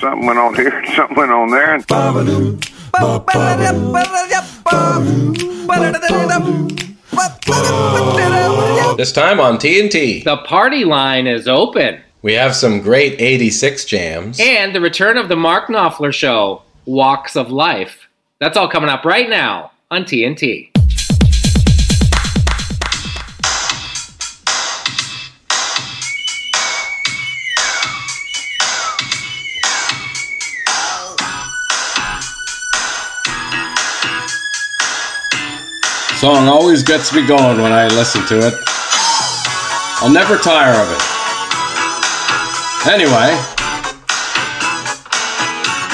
Something went on here, something went on there. And This time on TNT, The party line is open. we have some great 86 jams. And the return of the Mark Knopfler show, Walks of Life. That's all coming up right now on TNT. Song always gets me going when I listen to it. I'll never tire of it. Anyway,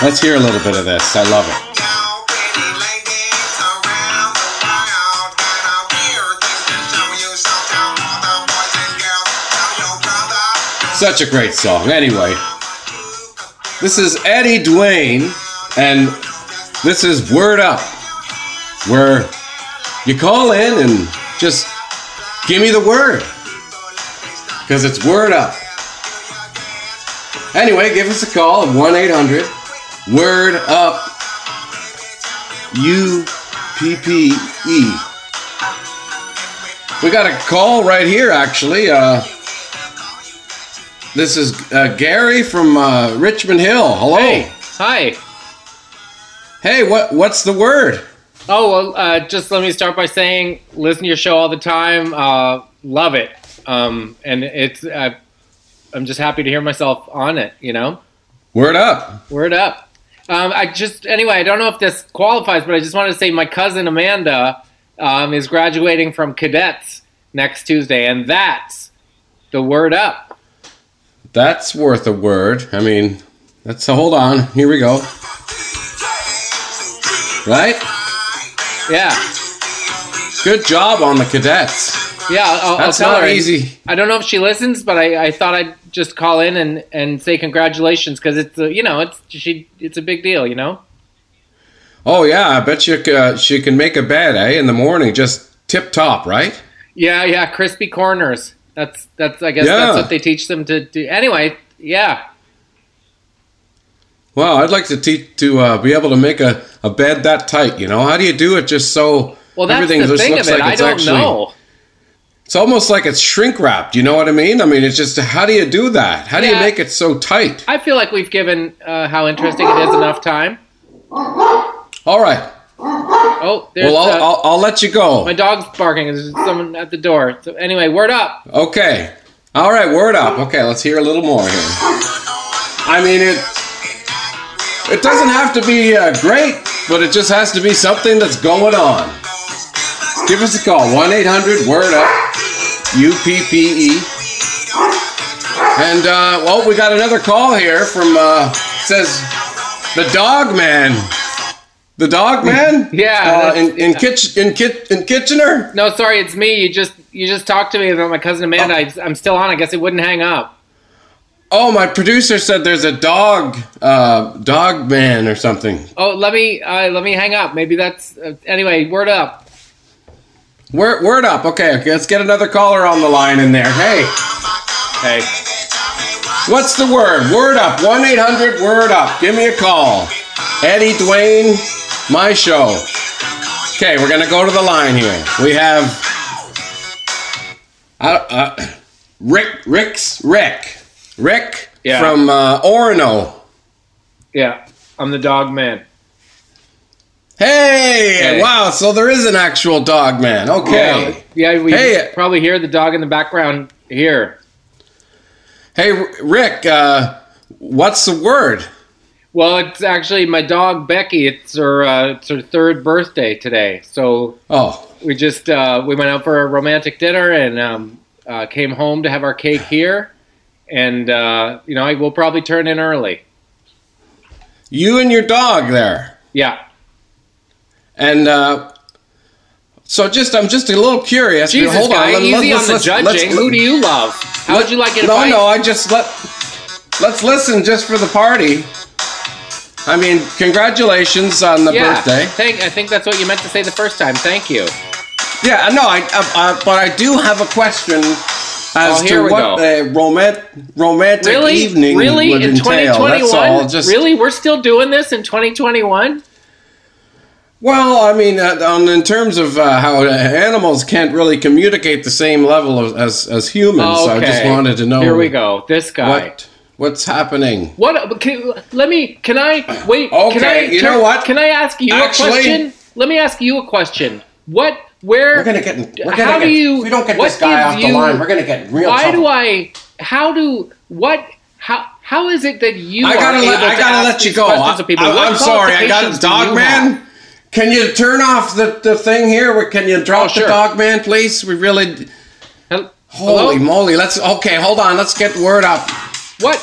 let's hear a little bit of this. I love it. Such a great song. Anyway, this is Eddie Dwayne, and this is Word Up, where you call in and just give me the word. Because it's Word Up. Anyway, give us a call at 1 800 Word Up U P P E. We got a call right here, actually. Uh, this is uh, Gary from uh, Richmond Hill. Hello. Hey, hi. Hey, what what's the word? Oh, well, uh, just let me start by saying, listen to your show all the time. Uh, love it. Um, and it's, uh, I'm just happy to hear myself on it, you know? Word up. Word up. Um, I just, anyway, I don't know if this qualifies, but I just wanted to say my cousin Amanda um, is graduating from cadets next Tuesday, and that's the word up. That's worth a word. I mean, that's a hold on. Here we go. Right? Yeah. Good job on the cadets. Yeah, I'll, I'll That's tell not her. easy. I don't know if she listens, but I, I thought I'd just call in and, and say congratulations because it's a, you know it's she it's a big deal, you know. Oh yeah, I bet you uh, she can make a bed, eh? In the morning, just tip top, right? Yeah, yeah, crispy corners. That's that's I guess Yeah. that's what they teach them to do. Anyway, yeah, Well, I'd like to teach to uh, be able to make a, a bed that tight. You know, how do you do it just so well that's everything the just thing looks of it. like I it's don't actually? know. It's almost like it's shrink wrapped. You know what I mean? I mean, it's just how do you do that? How do you make it so tight? I feel like we've given uh, how interesting it is enough time. All right. Oh, Well, I'll, uh, I'll, I'll let you go. my dog's barking. There's someone at the door. So anyway, word up. Okay. All right, word up. Okay, let's hear a little more here. I mean, it it doesn't have to be uh, great, but it just has to be something that's going on. Give us a call 1 800 Word Up, U P P E. And, uh, well, we got another call here from, uh, says, the dog man. The dog man? Yeah, Uh, in, in, Kitch, in, Kit, in Kitchener? No, sorry, it's me. You just you just talked to me about my cousin Amanda. I, I'm still on. I guess it wouldn't hang up. Oh, my producer said there's a dog, uh, dog man or something. Oh, let me uh, let me hang up. Maybe that's uh, anyway. Word up. Word, word up. Okay, okay, let's get another caller on the line in there. Hey, Hey, what's the word? Word up. 1 800 Word Up. Give me a call. Eddie Dwayne, my show. Okay, we're going to go to the line here. We have uh, uh, Rick, Rick's, Rick. Rick Yeah. from uh, Orono. yeah, I'm the dog man. Hey, Hey. wow, so there is an actual dog man. Okay. Yeah, yeah we Hey. probably hear the dog in the background here. Hey, Rick, uh, what's the word? Well, it's actually my dog Becky. It's her uh, it's her third birthday today. So Oh, we just uh, we went out for a romantic dinner and um, uh, came home to have our cake here. And uh, you know, I will probably turn in early. you and your dog there. Yeah. And uh, so just I'm just a little curious. Jesus, Hold guy, let- easy let's- on the judging. Who do you love? How would you like it if No, I? no, I just let let's listen just for the party. I mean, congratulations on the yeah. birthday. Thank. I think that's what you meant to say the first time. Thank you. Yeah, no, I, I, I but I do have a question as Oh, here to we what go. a romant- romantic Really? evening really? would In entail. 2021? That's all. Just Really? We're still doing this in 2021? Well, I mean, uh, on, in terms of uh, how animals can't really communicate the same level of, as as humans, Oh, so I just wanted to know Here we go. This guy. what what's happening. What? Can, let me. Can I wait? Can Okay, I, you know what? Can I ask you Actually- a question? Let me ask you a question. What? Where? We're gonna get. We're gonna how get, do you? We don't get this guy off the you- line, we're gonna get real Why trouble. do I? How do? What? How? How is it that you I gotta let. I gotta let you go. I, am sorry. I got a dog man. have? Can you turn off the, the thing here? Can you oh, drop Oh, sure. the dog man, please? We really. Hel- Holy moly! Let's. Okay, hold on. Let's get word up. What?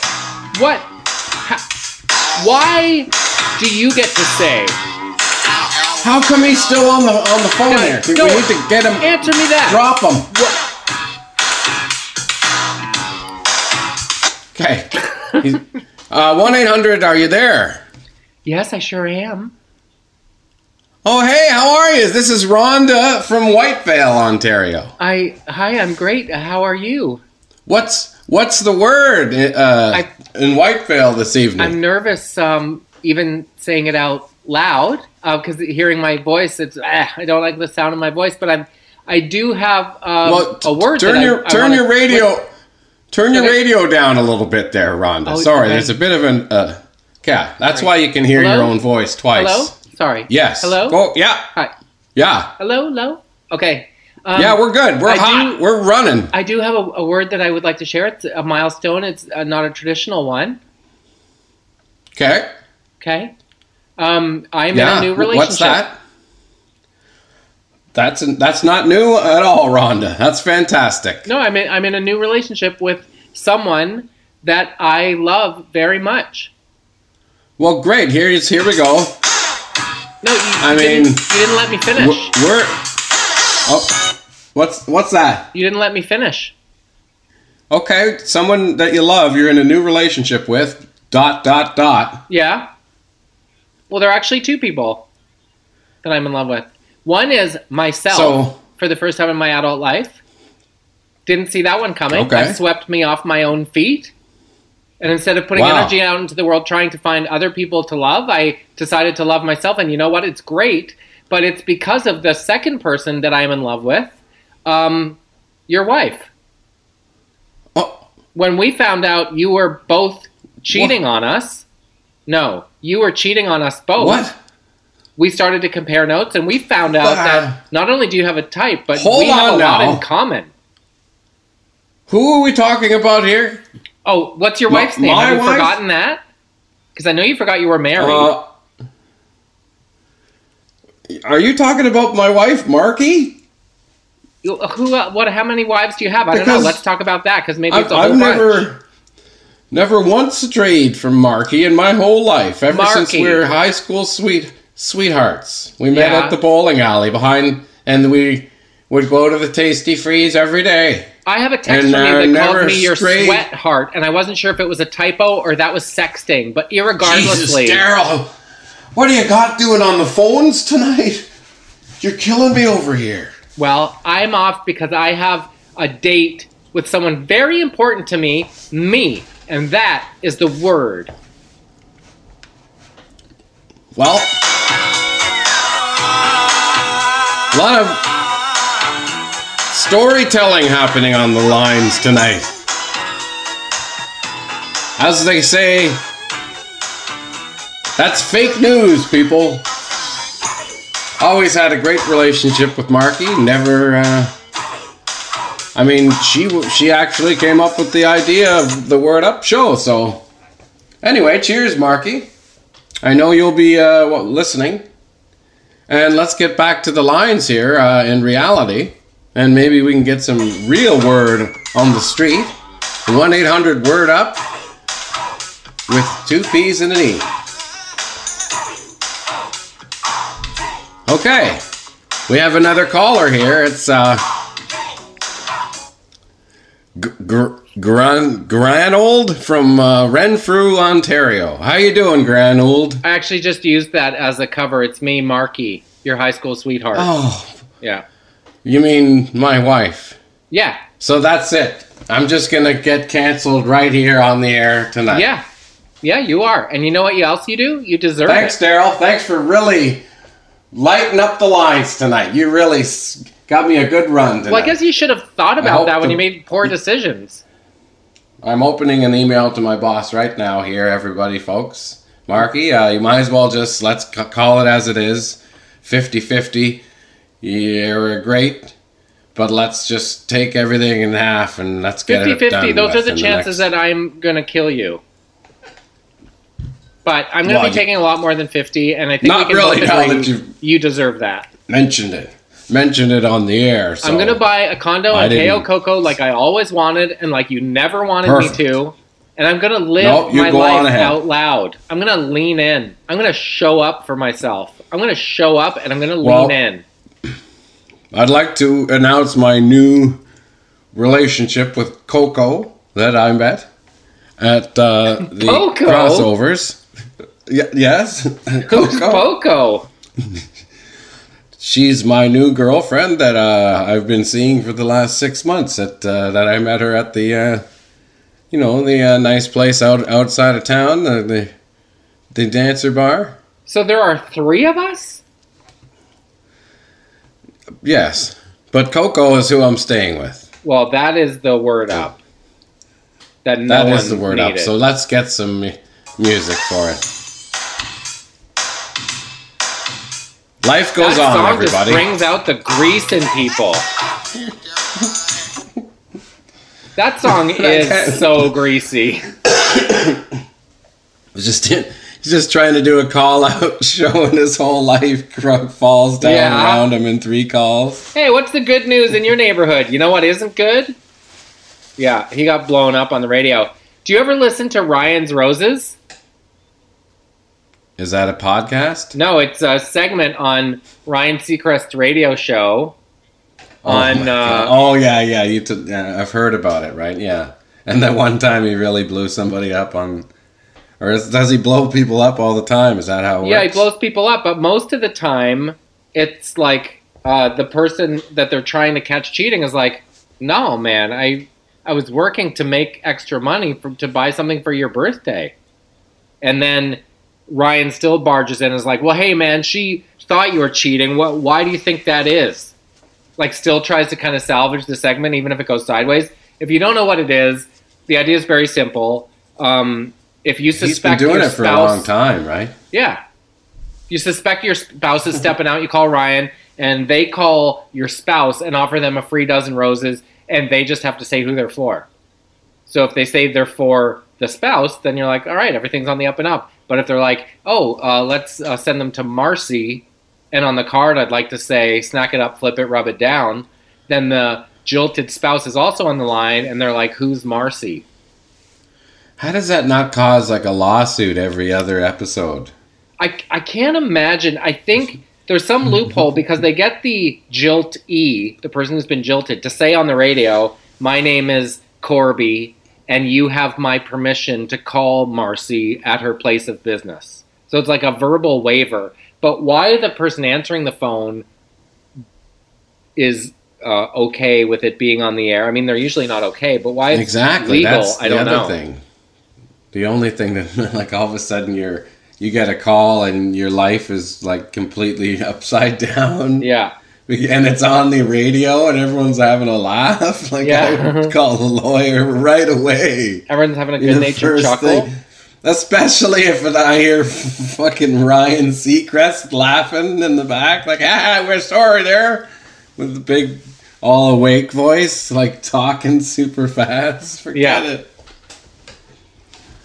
What? How, why do you get to say? How come he's still on the on the phone here? No, we need to get him. Answer me that. Drop him. Okay. Uh, One eight hundred. Are you there? Yes, I sure am. Oh hey, how are you? This is Rhonda from Whitevale, Ontario. I hi, I'm great. How are you? What's what's the word uh, I- in Whitevale this evening? I'm nervous, um, even saying it out loud, because hearing my voice, it's ah, I don't like the sound of my voice, but I'm I do have um, well, a word. Turn that I- your I turn wanna- your radio. Turn your Okay. radio down a little bit there, Rhonda. Oh, Sorry, okay. there's a bit of an. Uh, yeah, that's Sorry. why you can hear your own voice twice. Hello. Sorry. Yes. Hello. Oh, yeah. Hi. Yeah. Hello. Hello. Okay. Um, yeah, we're good. We're I hot. do- we're running. I do have a, a word that I would like to share. It's a milestone. It's uh, not a traditional one. Okay. Okay. Um, I'm Yeah. in a new relationship. What's that? That's that's not new at all, Rhonda. That's fantastic. No, I'm in, I'm in a new relationship with someone that I love very much. Well, great. Here's here we go. No, you, I you mean, didn't, you didn't let me finish. We're, we're oh, what's what's that? You didn't let me finish. Okay, someone that you love, you're in a new relationship with. Dot dot dot. Yeah. Well, there are actually two people that I'm in love with. One is myself So- for the first time in my adult life. Didn't see that one coming. Okay. That swept me off my own feet. And instead of putting Wow. energy out into the world trying to find other people to love, I decided to love myself. And you know what? It's great, but it's because of the second person that I'm in love with, um, your wife. Oh, When we found out you were both cheating on us, no, you were cheating on us both what? we started to compare notes and we found out Ah. that not only do you have a type, but we have a lot in common. Who are we talking about here? Oh, what's your My- wife's name? have you wife? forgotten that? Because I know you forgot you were married. Uh, are you talking about my wife, Marky? Who? Uh, what? How many wives do you have? I don't know. Let's talk about that because maybe I've, it's a whole I've bunch. never, never once strayed from Marky in my whole life. Ever since we were high school sweet sweethearts. We met Yeah. at the bowling alley behind, and we would go to the Tastee Freez every day. I have a text And, from you that called me your strayed- sweat heart, and I wasn't sure if it was a typo or that was sexting. But Jesus, irregardlessly, Daryl, what do you got doing on the phones tonight? You're killing me over here. well, I'm off because I have a date with someone very important to me, me, and that is the word. Well, a lot of storytelling happening on the lines tonight. As they say, that's fake news, people. Always had a great relationship with Marky. Never. Uh, I mean, she she actually came up with the idea of the Word Up show. So, anyway, cheers, Marky. I know you'll be uh, listening. And let's get back to the lines here uh, in reality. And maybe we can get some real word on the street. 1 800 Word Up with two P's and an E. Okay. We have another caller here. It's uh, Gr- Gran Granold from uh, Renfrew, Ontario. How you doing, Granold? I actually just used that as a cover. It's me, Marky, your high school sweetheart. Oh, Yeah. you mean my wife? Yeah. So that's it. I'm just gonna get canceled right here on the air tonight. Yeah, yeah, you are. And you know what else you do? You deserve Thanks, it. Thanks, Daryl. Thanks for really lighting up the lines tonight. You really s- got me a good run tonight. Well, I guess you should have thought about that when the- you made poor decisions. I'm opening an email to my boss right now. Here, everybody, folks. Marky, uh, you might as well just let's c- call it as it is. 50-50. You're great, but let's just take everything in half and let's get 50 it done. 50. Those are the chances next- that I'm going to kill you. But I'm going to Well, be you- taking a lot more than 50, and I think Not we can really, both now agree that you've- you deserve that. mentioned it. Mentioned it on the air. So I'm going to buy a condo I in Cayo Coco like I always wanted and like you never wanted Perfect. me to. And I'm going to live Nope, my life out loud. I'm going to lean in. I'm going to show up for myself. I'm going to show up and I'm going to Well- lean in. I'd like to announce my new relationship with Coco that I met at uh, the Coco? crossovers. Y- yes, Who's Poco? She's my new girlfriend that uh, I've been seeing for the last six months. That uh, that I met her at the, uh, you know, the uh, nice place out outside of town, uh, the the dancer bar. So there are three of us? Yes, but Coco is who I'm staying with. Well, that is the word up. That no That is the word up. So let's get some music for it. Life goes that on, song everybody. just brings out the grease in people. That song is so greasy. just he's just trying to do a call out, showing his whole life. Krug falls down Yeah. around him in three calls. Hey, what's the good news in your neighborhood? You know what isn't good? Yeah, he got blown up on the radio. Do you ever listen to Ryan's Roses? Is that a podcast? No, it's a segment on Ryan Seacrest's radio show. Oh, on uh, oh yeah, yeah. You t- yeah, I've heard about it, right? Yeah. And that one time he really blew somebody up on, or is, does he blow people up all the time? Is that how it yeah, he blows people up, but most of the time, it's like uh, the person that they're trying to catch cheating is like, "No, man, I I was working to make extra money for, to buy something for your birthday," and then Ryan still barges in and is like, "Well, hey, man, she thought you were cheating. What? Why do you think that is?" Like, still tries to kind of salvage the segment, even if it goes sideways. If you don't know what it is, the idea is very simple. Um, if you suspect He's been doing your it for a long time, right? yeah. You suspect your spouse is stepping out, you call Ryan, and they call your spouse and offer them a free dozen roses, and they just have to say who they're for. So if they say they're for the spouse, then you're like, all right, everything's on the up and up. But if they're like, oh, uh, let's uh, send them to Marcy, and on the card I'd like to say, snack it up, flip it, rub it down, then the jilted spouse is also on the line, and they're like, who's Marcy? How does that not cause like a lawsuit every other episode? I, I can't imagine. I think there's some loophole because they get the jilt E, the person who's been jilted, to say on the radio, "My name is Corby, and you have my permission to call Marcy at her place of business." So it's like a verbal waiver. But why the person answering the phone is uh, okay with it being on the air? I mean, they're usually not okay, but why exactly. legal? That's I the don't other know. thing. The only thing that like all of a sudden you're you get a call and your life is like completely upside down. Yeah. And it's on the radio and everyone's having a laugh. Like Yeah. I would call the lawyer right away. Everyone's having a good natured chuckle. thing- Especially if I hear fucking Ryan Seacrest laughing in the back, like, ah, we're sorry there, with the big, all awake voice, like talking super fast. Forget Yeah. it.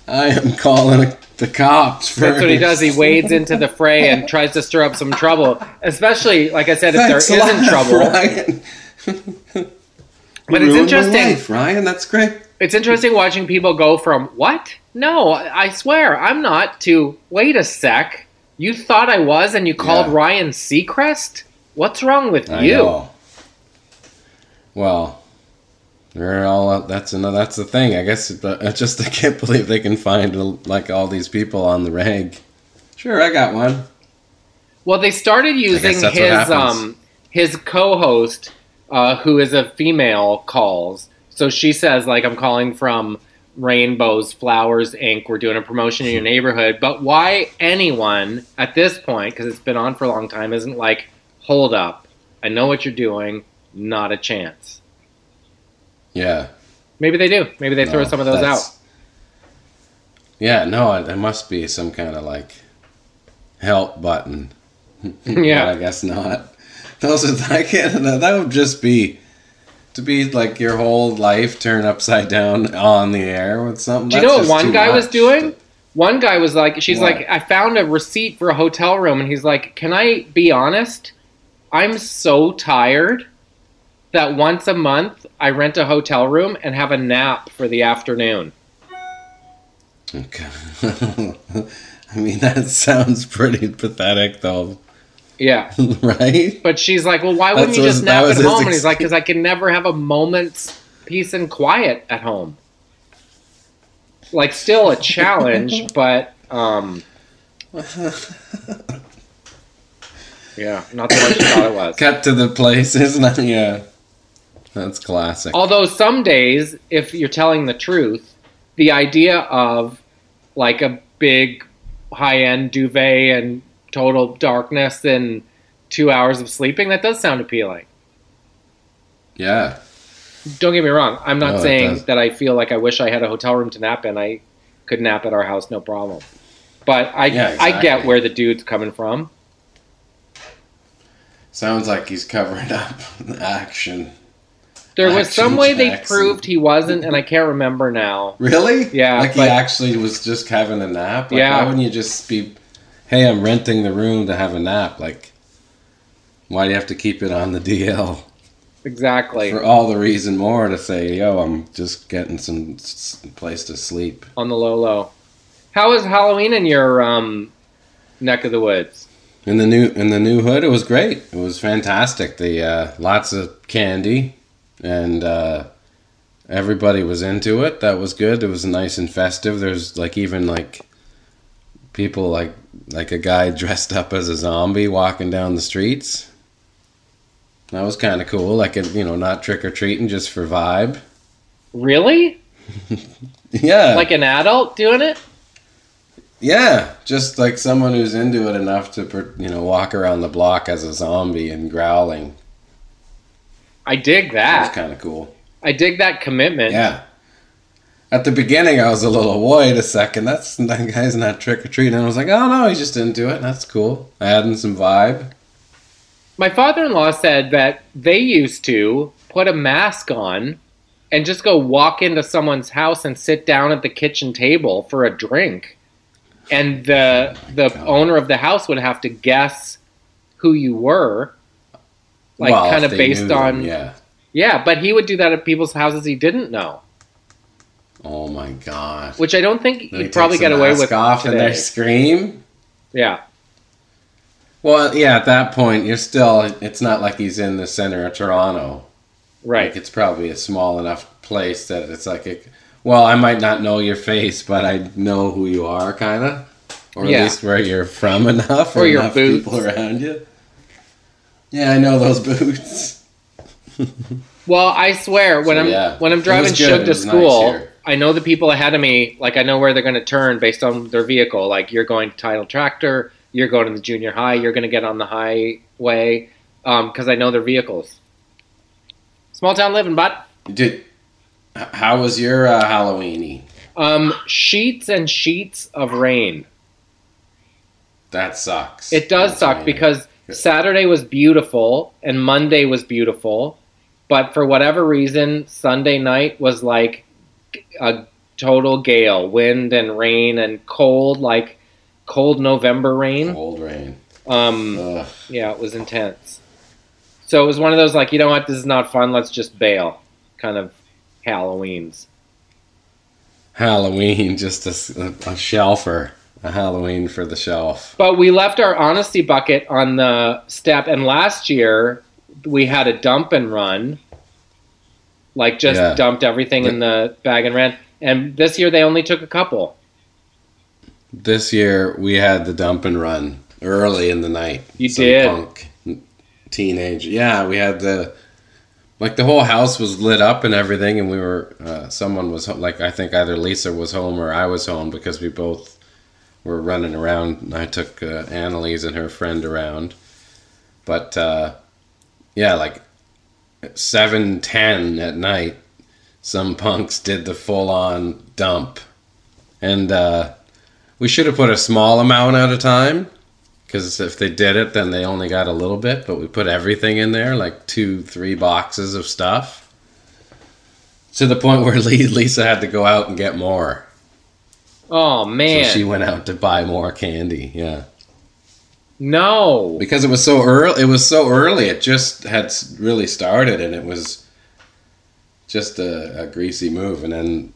I am calling the cops first. That's what he does. He wades into the fray and tries to stir up some trouble. Especially, like I said, if Thanks there isn't trouble. But it's interesting. life, Ryan. That's great. It's interesting watching people go from "What? No, I I swear I'm not." To wait a sec. You thought I was, and you called Yeah. Ryan Seacrest. What's wrong with I you? know. Well, they're all. That's another. That's the thing. I guess. But I just I can't believe they can find like all these people on the rag. Sure, I got one. Well, they started using his um his co-host uh, who is a female, calls. So she says, like, I'm calling from Rainbows Flowers Inc. We're doing a promotion in your neighborhood. But why anyone at this point, because it's been on for a long time, isn't like, hold up, I know what you're doing, not a chance. Yeah. Maybe they do. Maybe they throw some of those out. Yeah, no, it- there must be some kind of like help button. Yeah. But I guess not. Those are I can't. That would just be to be like your whole life turned upside down on the air with something. Do you know what one guy was doing? One guy was like, she's What? like, I found a receipt for a hotel room, and he's like, Can I be honest? I'm so tired that once a month I rent a hotel room and have a nap for the afternoon. Okay. I mean, that sounds pretty pathetic, though, Yeah. right? But she's like, Well, why wouldn't That's you just nap at home? And he's like. Because I can never have a moment's peace and quiet at home. Like, still a challenge, but, um, yeah, not the one she thought it was. Cut to the place, isn't it? Yeah, that's classic. Although some days, if you're telling the truth, the idea of like a big high end duvet and total darkness and two hours of sleeping, that does sound appealing. Yeah, Don't get me wrong. I'm not No, saying that I feel like I wish I had a hotel room to nap in. I could nap at our house, no problem. But I, Yeah, I get where the dude's coming from. sounds like he's covering up action. There was some way they proved he wasn't, and I can't remember now. Really? Yeah, Like but- he actually was just having a nap. Like, Yeah. Why wouldn't you just be? Hey, I'm renting the room to have a nap. Like, why do you have to keep it on the DL? Exactly. For all the reason more to say, yo, I'm just getting some place to sleep. on the low low. How was Halloween in your um, neck of the woods? In the new in the new hood, it was great. It was fantastic. The uh, lots of candy, and uh, everybody was into it. That was good. It was nice and festive. There's like even like people like like a guy dressed up as a zombie walking down the streets. That was kind of cool. Like a, you know, not trick or treating, just for vibe. Really? Yeah, Like an adult doing it? yeah, just like someone who's into it enough to you know walk around the block as a zombie and growling. I dig That was that. kind of cool. I dig that commitment. Yeah. At the beginning, I was a little, wait a second, that's that guy's not trick or treating. I was like, oh no, he just didn't do it. That's cool. Adding some vibe. My father in law said that they used to put a mask on and just go walk into someone's house and sit down at the kitchen table for a drink. And the oh the God. owner of the house would have to guess who you were. Like Well, kind of based knew them, on yeah. Yeah, but he would do that at people's houses he didn't know, Oh my god. which I don't think Then he you'd probably get away with off and today. they scream. Yeah, Well, yeah. At that point, you're still. It's not like he's in the center of Toronto. right. Like it's probably a small enough place that it's like a. Well, I might not know your face, but I know who you are, kind of, or Yeah. at least where you're from enough, Or your enough boots. people around you. Yeah, I know those boots. Well, I swear when So, I'm yeah. when I'm driving. Shug to was nice school. I know the people ahead of me. Like I know where they're going to turn based on their vehicle. Like you're going to Title Tractor, you're going to the junior high, you're going to get on the highway because I know their vehicles. Small town living, but Did how was your uh, Halloweeny? um, sheets and sheets of rain. That sucks. It does That's suck right. because Saturday was beautiful and Monday was beautiful, but for whatever reason, Sunday night was like a total gale, wind and rain and cold, like cold November rain. cold rain. Um, Ugh. yeah, it was intense. So it was one of those like, you know what, this is not fun. Let's just bail, kind of Halloween's. Halloween, just a shelfer, a Halloween for the shelf. But we left our honesty bucket on the step, and last year we had a dump and run, like just Yeah. dumped everything in the bag and ran. And this year they only took a couple. This year we had the dump and run early in the night. You Some did? Punk teenage. Yeah, we had the like the whole house was lit up and everything, and we were uh, someone was like I think either Lisa was home or I was home because we both were running around. I took uh, Annalise and her friend around, but uh, yeah, like seven ten at night, some punks did the full on dump, and uh, we should have put a small amount at a time. Because if they did it, then they only got a little bit, but we put everything in there, like two, three boxes of stuff. To the point where Lisa had to go out and get more. Oh man, So she went out to buy more candy. Yeah, no. because it was so early. It was so early. It just had really started, and it was just a, a greasy move. And then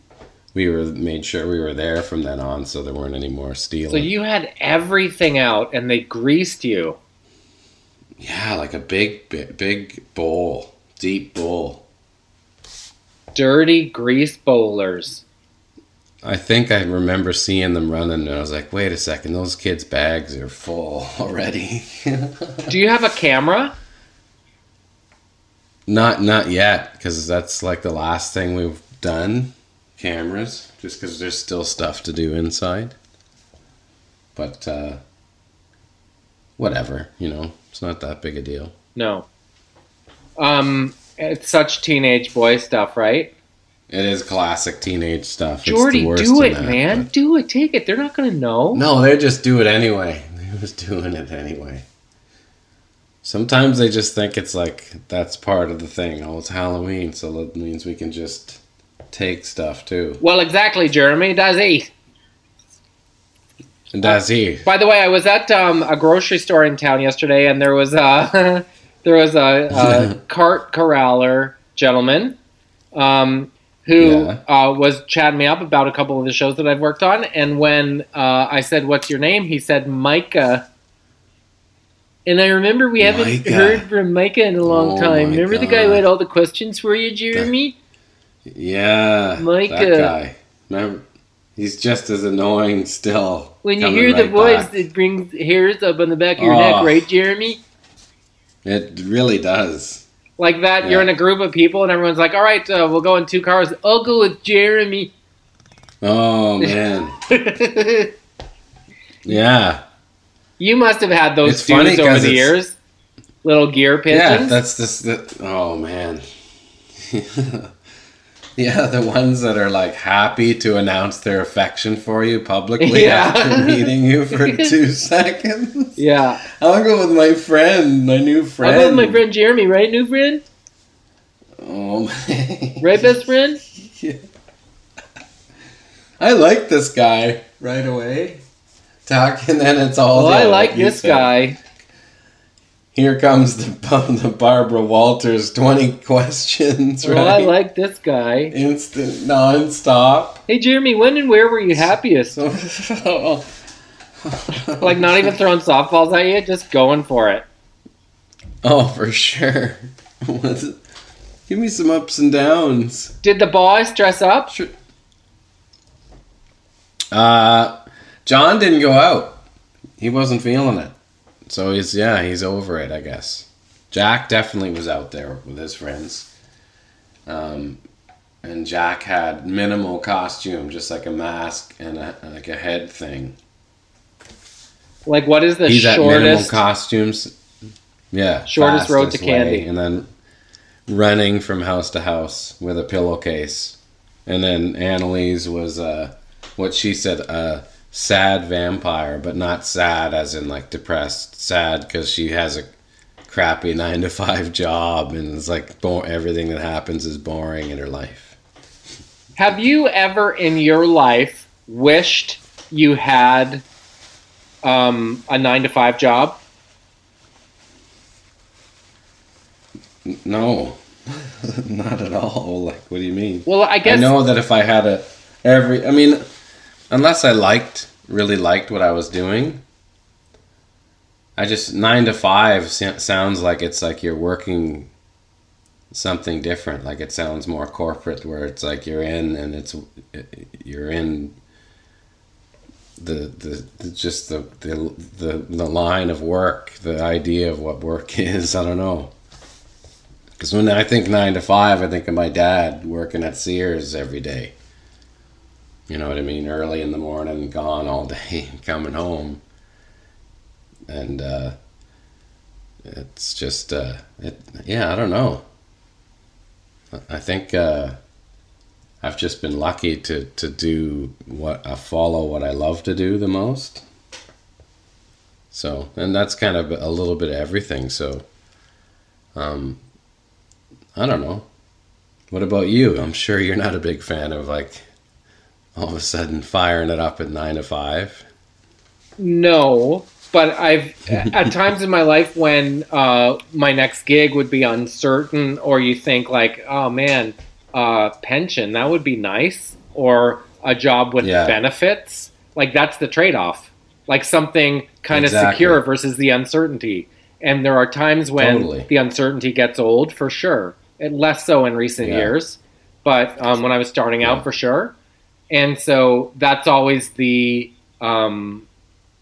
we were made sure we were there from then on, so there weren't any more stealing. So you had everything out, and they greased you. yeah, like a big, big, big bowl, deep bowl. Dirty grease bowlers. I think I remember seeing them running, and I was like, "Wait a second, those kids' bags are full already." Do you have a camera? not, not yet, because that's like the last thing we've done. Cameras, just because there's still stuff to do inside. But uh, whatever, you know, it's not that big a deal. No. Um, it's such teenage boy stuff, right? It is classic teenage stuff. It's the Jordy, do it, that, man. but- Do it. Take it. They're not gonna know. No, they just do it anyway. They was doing it anyway. Sometimes they just think it's like that's part of the thing. Oh, it's Halloween, so that means we can just take stuff too. Well, exactly, Jeremy. Does he? That's he. By the way, I was at um, a grocery store in town yesterday, and there was a there was a, a cart corraller gentleman um, who Yeah. uh, was chatting me up about a couple of the shows that I've worked on. And when uh, I said, "What's your name?" he said, "Micah." And I remember we haven't heard from Micah in a long Oh time. Remember the guy who had all the questions for you, Jeremy? Yeah, Micah. that guy. Remember, he's just as annoying still. When you hear the voice, back. it brings hairs up on the back of your Oh. neck, right, Jeremy? it really does. Like that, you're in a group of people and everyone's like, all right, uh, we'll go in two cars. I'll go with Jeremy. Oh man, yeah, you must have had those It's dudes over the years. Little gear yeah. That's this. That, oh man. Yeah, the ones that are like happy to announce their affection for you publicly Yeah. after meeting you for two seconds. yeah. I'll go with my friend, my new friend. I'll go with my friend Jeremy, right, new friend? Oh man. Right, best friend? Yeah. I like this guy right away. Talk, and then it's all. Well, I like this said. guy. Here comes the the Barbara Walters twenty questions. Right. Well, I like this guy. instant non-stop. Hey, Jeremy, when and where were you happiest? Like, not even throwing softballs at you, just going for it. Oh, for sure. Give me some ups and downs. Did the boys dress up? Sure. Uh, John didn't go out. He wasn't feeling it. So he's yeah, he's over it, I guess. Jack definitely was out there with his friends. Um, and Jack had minimal costume, just like a mask and a, like a head thing. Like, what is the he's at minimal costumes. Yeah, Shortest road to candy. and then running from house to house with a pillowcase, and then Annalise was uh, what she said a sad vampire, but not sad as in like depressed, sad because she has a crappy nine to five job and it's like bo- everything that happens is boring in her life. Have you ever in your life wished you had um, a nine to five job? No, not at all. Like, what do you mean? Well, I guess I know that if I had a every, I mean, unless I liked really liked what I was doing, I just nine to five sounds like it's like you're working something different. Like it sounds more corporate, where it's like you're in and it's you're in the the, the just the, the the the line of work, the idea of what work is. I don't know. Because when I think nine to five, I think of my dad working at Sears every day. You know what I mean? Early in the morning, gone all day, coming home, and uh, it's just, uh, it, yeah, I don't know. I think uh, I've just been lucky to to do what I follow what I love to do the most. So, and that's kind of a little bit of everything. So, um, I don't know. What about you? I'm sure you're not a big fan of like all of a sudden firing it up at nine to five. No, but I've at times in my life when uh, my next gig would be uncertain, or you think like, oh man, uh, pension that would be nice, or a job with Yeah. benefits. Like that's the trade off. Like something kind of Exactly. secure versus the uncertainty. And there are times when Totally. the uncertainty gets old, for sure. It less so in recent Yeah. years, but um, when I was starting out, for sure. And so that's always the um,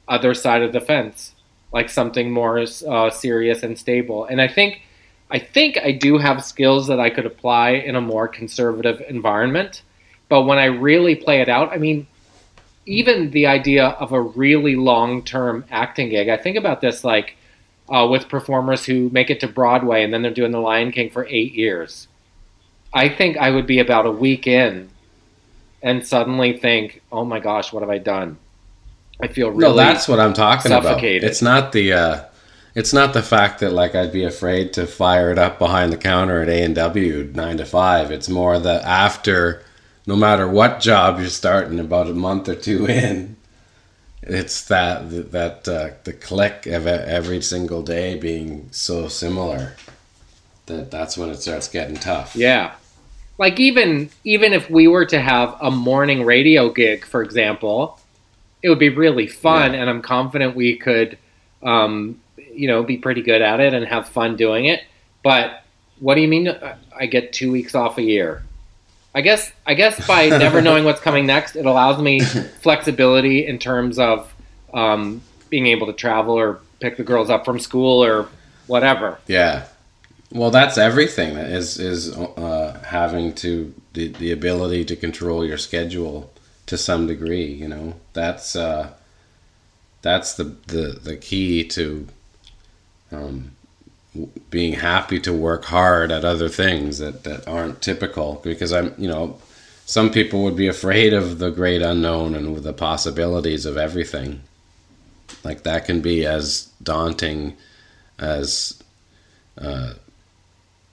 other side of the fence, like something more uh, serious and stable. And I think, I think I do have skills that I could apply in a more conservative environment. But when I really play it out, I mean, even the idea of a really long-term acting gig. I think about this like uh, with performers who make it to Broadway and then they're doing The Lion King for eight years. I think I would be about a week in and suddenly think, "Oh my gosh, what have I done?" I feel really no, that's what I'm talking about. suffocated. It's not the uh, it's not the fact that like I'd be afraid to fire it up behind the counter at A and W nine to five. It's more that after, no matter what job you're starting, about a month or two in, it's that that uh, the click of every single day being so similar that that's when it starts getting tough. Yeah. Like even even if we were to have a morning radio gig, for example, it would be really fun, Yeah. and I'm confident we could, um, you know, be pretty good at it and have fun doing it. But what do you mean? uh, I get two weeks off a year? I guess I guess by never knowing what's coming next, it allows me flexibility in terms of um, being able to travel or pick the girls up from school or whatever. Yeah. Well, that's everything. Is is uh, having to the, the ability to control your schedule to some degree. You know, that's uh, that's the, the the key to um, being happy to work hard at other things that that aren't typical. Because I'm, you know, some people would be afraid of the great unknown and the possibilities of everything. Like that can be as daunting as uh,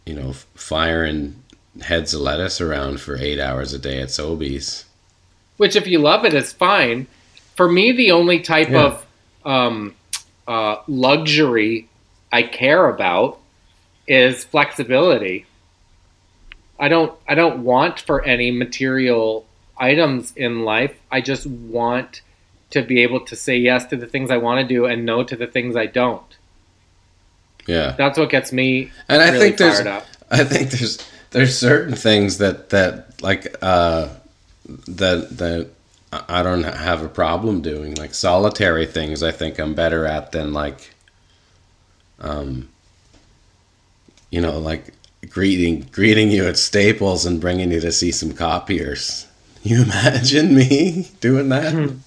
you know, firing heads of lettuce around for eight hours a day at Sobeys. which if you love it is fine for me the only type Yeah. of um, uh, luxury i care about is flexibility i don't i don't want for any material items in life i just want to be able to say yes to the things i want to do and no to the things i don't Yeah, that's what gets me and I really think there's, up I think there's, there's certain things that that like uh, that that I I don't have a problem doing. Like solitary things, I think I'm better at than like, um, you know, like greeting greeting you at Staples and bringing you to see some copiers. You imagine me doing that?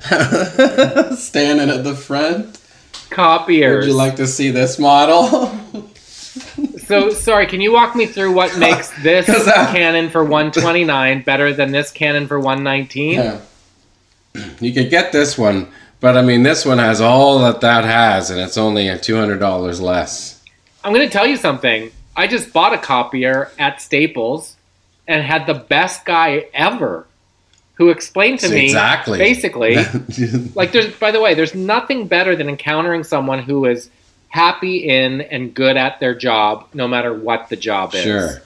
Standing at the front. Copiers Would you like to see this model? So sorry, can you walk me through what makes this Canon for 129 better than this Canon for 119? Yeah. You could get this one, but I mean, this one has all that that has, and it's only a two hundred dollars less. I'm going to tell you something. I just bought a copier at Staples and had the best guy ever who explained to me exactly. basically like there's by the way, there's nothing better than encountering someone who is happy in and good at their job no matter what the job is. sure,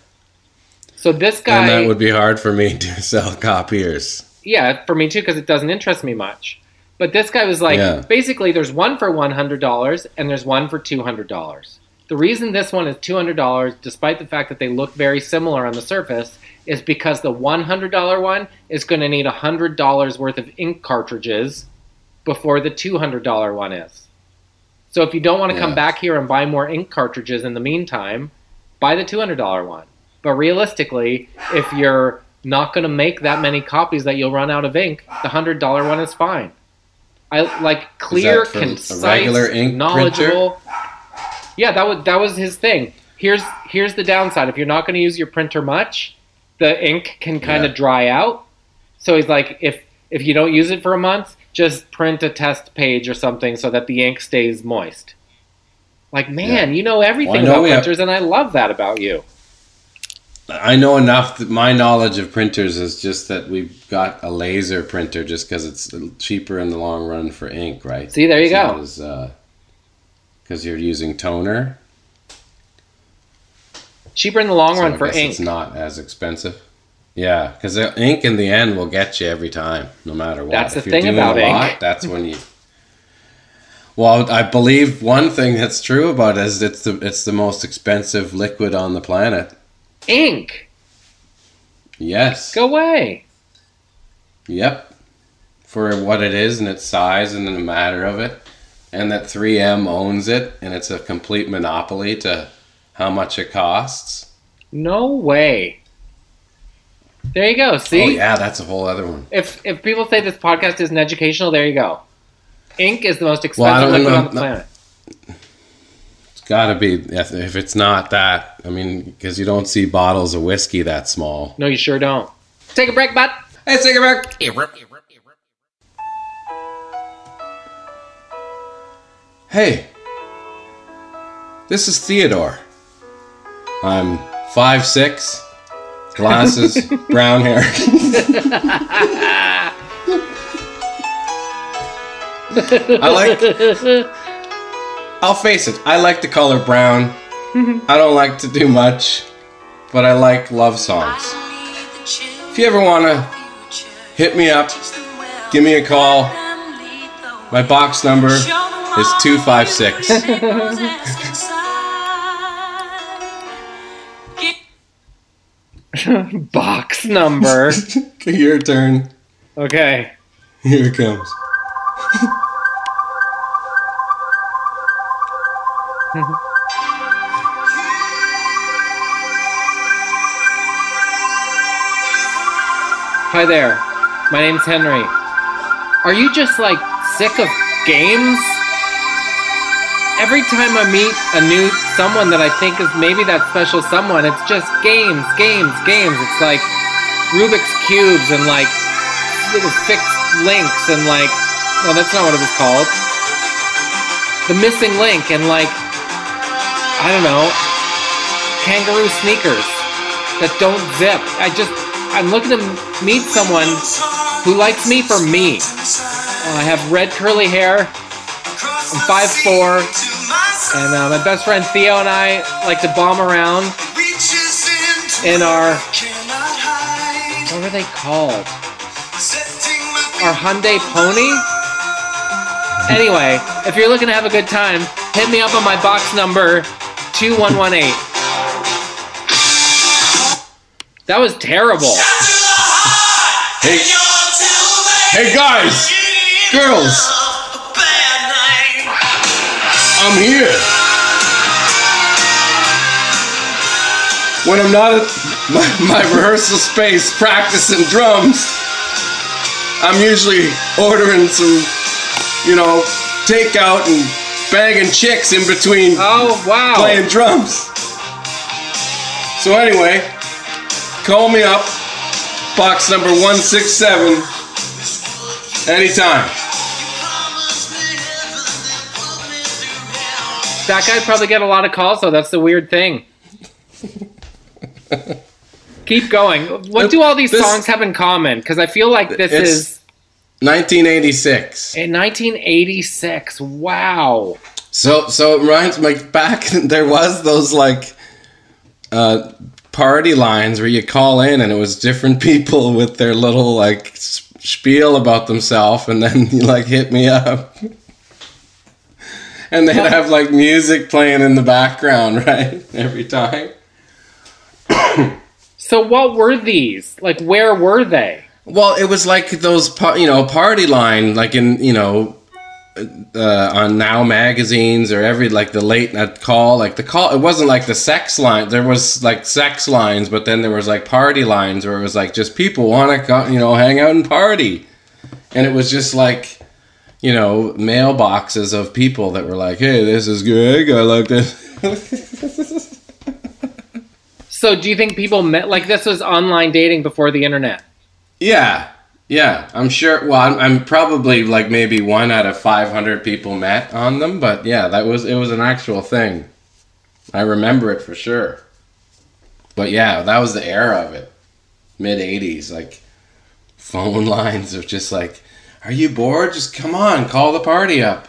So this guy and that would be hard for me to sell copiers. yeah, for me too, because it doesn't interest me much. But this guy was like, Yeah. basically, there's one for one hundred dollars and there's one for two hundred dollars. The reason this one is two hundred dollars, despite the fact that they look very similar on the surface, is because the one hundred dollar one is going to need hundred dollars worth of ink cartridges before the two hundred dollar one is. So if you don't want to come back here and buy more ink cartridges in the meantime, buy the two hundred dollar one. But realistically, if you're not going to make that many copies that you'll run out of ink, the hundred dollar one is fine. I like clear, concise, regular ink knowledgeable. Yeah, that was that was his thing. Here's here's the downside. If you're not going to use your printer much, the ink can kind of Yeah. dry out. So he's like, if if you don't use it for a month, just print a test page or something so that the ink stays moist. Like, man, you know everything Well, know about we have- printers, and I love that about you. I know enough that my knowledge of printers is just that we've got a laser printer just because it's cheaper in the long run for ink, right? See, there you It's go. because uh, you're using toner. Cheaper in the long so run for ink. It's not as expensive. Yeah, because ink in the end will get you every time, no matter what. That's the if you're thing doing about a ink. that's when you. Well, I believe one thing that's true about it is it's the it's the most expensive liquid on the planet. Ink, Yes. go away. Yep. For what it is and its size and the matter of it. And that 3M owns it and it's a complete monopoly to how much it costs. No way. There you go. See, Oh yeah, that's a whole other one. if if people say this podcast isn't educational, there you go. Ink is the most expensive don't liquid know- on the no- planet. It's got to be if if it's not that. I mean, because you don't see bottles of whiskey that small. No, you sure don't. Take a break, bud. Hey, take a break. Hey, this is Theodore. I'm five six, glasses, brown hair. I like. I'll face it. I like the color brown. I don't like to do much, but I like love songs. If you ever want to hit me up, give me a call. My box number is 256. Box number. Your turn. okay. Here it comes. Hi there. My name's Henry. Are you just like sick of games? Every time I meet a new someone that I think is maybe that special someone, it's just games, games, games. It's like Rubik's cubes and like little fixed links and like well, that's not what it was called. The missing link and like I don't know, kangaroo sneakers that don't zip. I just I'm looking to meet someone who likes me for me. Uh, I have red curly hair. I'm 5'4", and uh, my best friend Theo and I like to bomb around in our what were they called? Our Hyundai Pony. Anyway, if you're looking to have a good time, hit me up on my box number 2118. That was terrible. Hey, hey guys, girls, I'm here. When I'm not at my, my rehearsal space practicing drums, I'm usually ordering some, you know, takeout and banging chicks in between Oh wow! playing drums. So anyway, call me up, box number 167, anytime. That guy probably get a lot of calls, though. That's the weird thing. Keep going. What do all these This- songs have in common? Because I feel like this is 1986. in 1986. Wow. So so it reminds me like back there was those like uh party lines where you call in and it was different people with their little like spiel about themselves and then you like hit me up. And they'd have like music playing in the background, right? Every time. So what were these? Like, where were they? Well, it was like those, you know, party line, like in, you know, uh, on Now magazines or every like the late night call, like the call. It wasn't like the sex line. There was like sex lines, but then there was like party lines where it was like just people want to you know hang out and party, and it was just like you know mailboxes of people that were like, hey, this is good. I like this. So do you think people met like this was online dating before the internet? Yeah, yeah, I'm sure. Well, I'm, I'm probably like maybe one out of 500 people met on them, but yeah, that was it was an actual thing. I remember it for sure. But yeah, that was the era of it, mid 80s, like phone lines of just like, "Are you bored? Just come on, call the party up."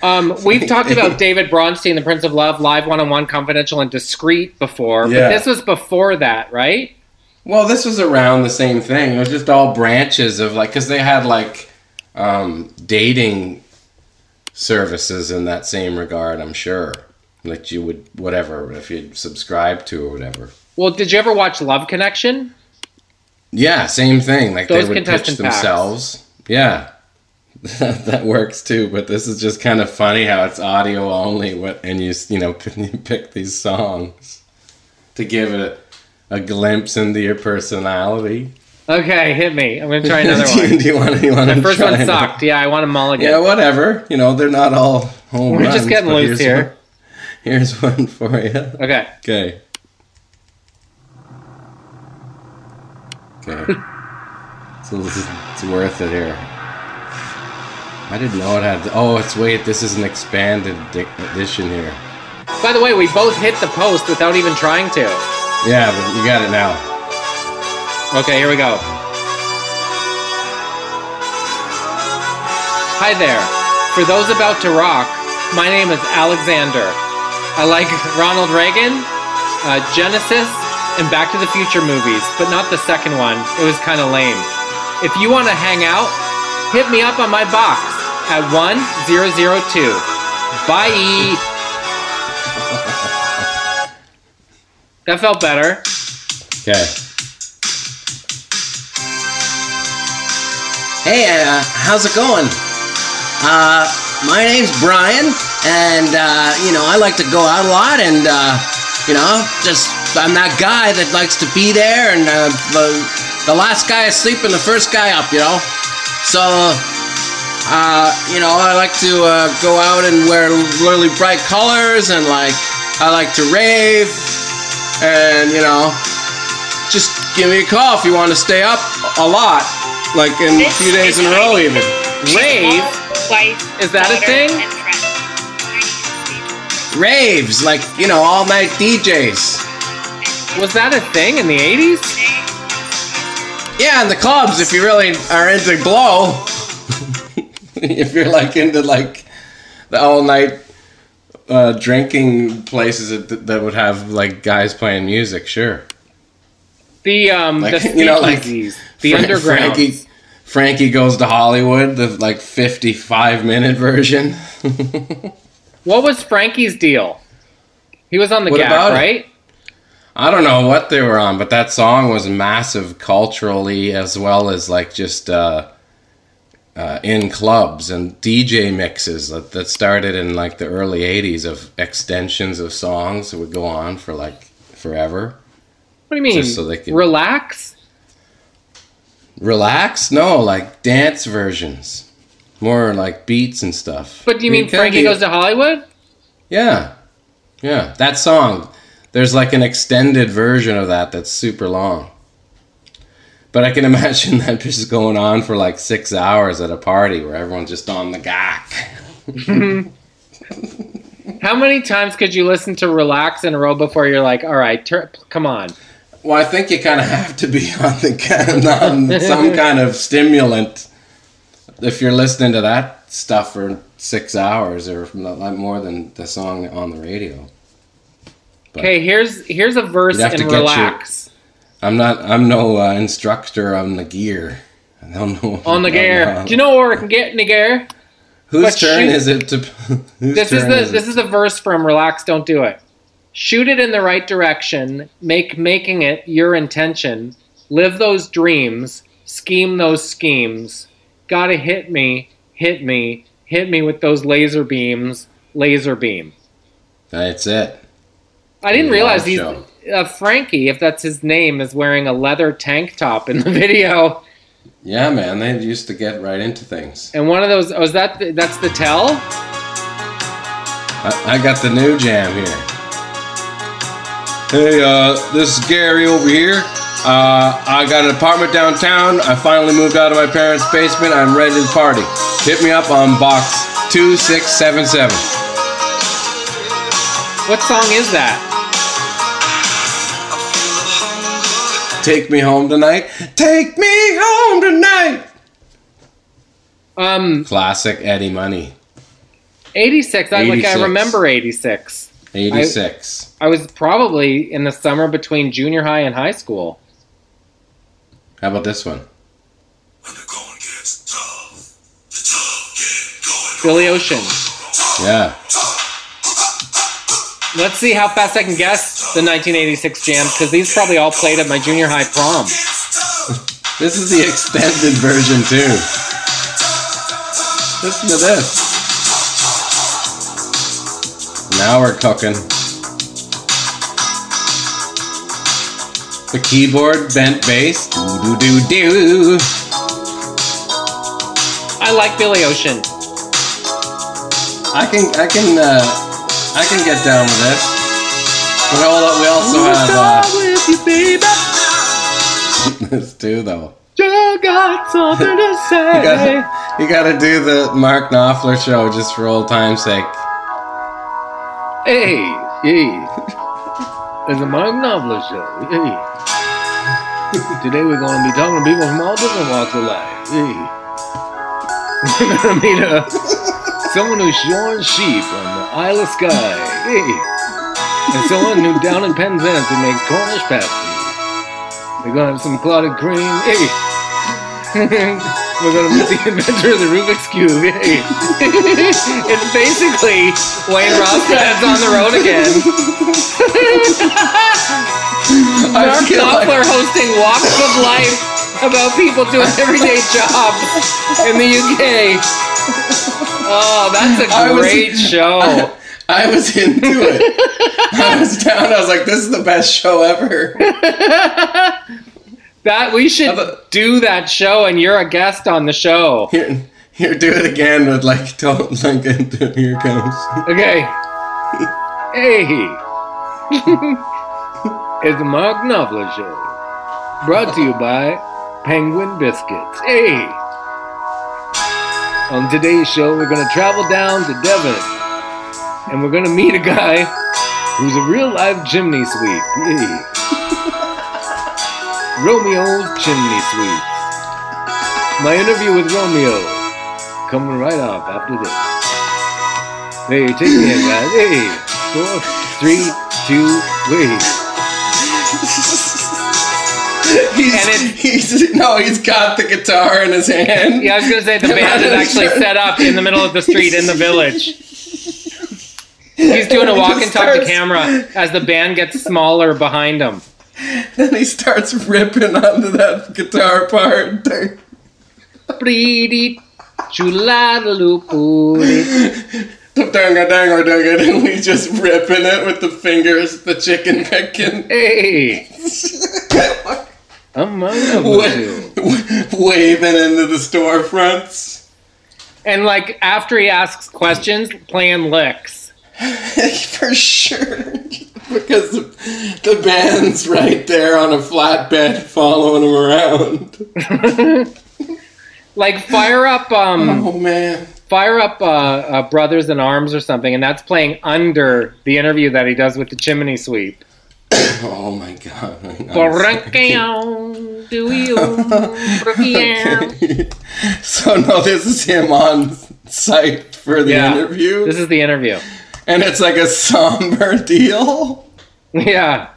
Um, we've talked about David Bronstein, the Prince of Love, live one on one, confidential, and discreet before, Yeah. but this was before that, right? Well, this was around the same thing. It was just all branches of like, because they had like um, dating services in that same regard. I'm sure, like you would whatever if you'd subscribe to or whatever. Well, did you ever watch Love Connection? Yeah, same thing. Like Those they would pitch contestant packs. themselves. Yeah, that works too. But this is just kind of funny how it's audio only. What and you you know you pick these songs to give it a, a glimpse into your personality. Okay, hit me. I'm gonna try another do, one. do you want? You want The first one it? sucked. Yeah, I want a mulligan. Yeah, whatever. You know, they're not all home We're just getting loose here's here. One, here's one for you. Okay. Okay. So it's worth it here. I didn't know it had. Oh, it's wait. This is an expanded di- edition here. By the way, we both hit the post without even trying to. Yeah, but you got it now. Okay, here we go. Hi there. For those about to rock, my name is Alexander. I like Ronald Reagan, uh, Genesis, and Back to the Future movies, but not the second one. It was kind of lame. If you want to hang out, hit me up on my box at 1002. Bye. that felt better. Okay. Hey, uh, how's it going? Uh, my name's Brian, and, uh, you know, I like to go out a lot, and, uh, you know, just, I'm that guy that likes to be there, and, uh, the, the last guy asleep and the first guy up, you know? So, uh, you know, I like to, uh, go out and wear really bright colors, and, like, I like to rave, and, you know, just give me a call if you want to stay up a lot, like in a few days in a row, even. Rave? Wife, Is that a thing? raves, like you know, all night DJs. Was that a thing in the 80s? Yeah, in the clubs if you really are into blow. if you're like into like the all night uh, drinking places that, that would have like guys playing music, sure. The um Like, the you know, like, the Fra- underground. Frankie, Frankie goes to Hollywood, the like 55 minute version. What was Frankie's deal? He was on the What gap, about it? I don't know what they were on, but that song was massive culturally as well as like just uh, uh, in clubs and DJ mixes that, that started in like the early 80s of extensions of songs that would go on for like forever. What do you mean? Just so they could- Relax? Relax? No, like dance versions. More like beats and stuff. But do you I mean can Frankie be- goes to Hollywood? Yeah. Yeah. That song. There's like an extended version of that that's super long. But I can imagine that just going on for like six hours at a party where everyone's just on the gack. How many times could you listen to Relax in a row before you're like, all right, tur- come on? Well, I think you kind of have to be on the on some kind of stimulant if you're listening to that stuff for six hours or more than the song on the radio. Okay, here's here's a verse have to your- Relax. I'm not. I'm no uh, instructor on the gear. I don't know On the gear. Do you know where I can get in the gear? whose but turn shoot- is it to? This is the is this is the verse from Relax, Don't Do It. Shoot it in the right direction. Make making it your intention. Live those dreams. Scheme those schemes. gotta hit me, hit me, hit me with those laser beams, laser beam. That's it. I didn't realize he's uh, Frankie, if that's his name, is wearing a leather tank top in the video. Yeah, man, they used to get right into things. And one of those, oh, is that the, that's the tell? I, I got the new jam here. Hey, uh, this is Gary over here. Uh, I got an apartment downtown. I finally moved out of my parents' basement. I'm ready to party. Hit me up on box 2677. What song is that? Take me home tonight. Take me home tonight. Um, Classic Eddie Money. 86. I, like, I remember 86. 86. I was probably in the summer between junior high and high school. How about this one? Billy Ocean. Yeah. Let's see how fast I can guess the 1986 jams because these probably all played at my junior high prom. This is the extended version too. Listen to this. Now we're cooking. The keyboard bent bass. Do do do do. I like Billy Ocean. I can I can uh, I can get down with this. But up, we also have uh, this too though. You got something to You say. gotta, you gotta do the Mark Knopfler show just for old time's sake. Hey, hey. It's a Mark Knopfler show. Hey. Today we're going to be talking to people from all different walks of life. Hey. To meet a, someone who's shorn sheep on the Isle of Skye. Hey. And someone who down in Penzance who makes Cornish pasty. We're to have some clotted cream. Hey. We're gonna meet the inventor of the Rubik's Cube. Hey. it's basically Wayne Rostad's on the road again. Mark feel like- Knopfler hosting Walks of Life about people doing everyday jobs in the UK. Oh, that's a I was- great show. I was into it. I was down. I was like, "This is the best show ever." That we should about- do that show, and you're a guest on the show. Here, here, do it again with like, don't like it. Here it comes. Okay. Hey. it's the Mark Knopfler Show. Brought to you by Penguin Biscuits. Hey. On today's show, we're going to travel down to Devon. And we're going to meet a guy who's a real live chimney sweep. Hey. Romeo's Chimney Sweeps. My interview with Romeo. Coming right up after this. Hey, take me in, guys. Hey, four, three, two, wait. He's, it- he's no, he's got the guitar in his hand. Yeah, I was gonna say the band is actually set up in the middle of the street in the village. He's doing a walk and talk to camera as the band gets smaller behind him. Then he starts ripping onto that guitar part. And he's just ripping it with the fingers, the chicken picking. Hey, I'm on Wa- you. waving into the storefronts. And like after he asks questions, playing licks. For sure. because the, the band's right there on a flatbed following him around. Like fire up, um, Oh man. fire up uh, uh, Brothers in Arms or something, and that's playing under the interview that he does with the chimney sweep. Oh my god. so no, this is him on site for the Yeah. interview. This is the interview. and it's like a somber deal. Yeah.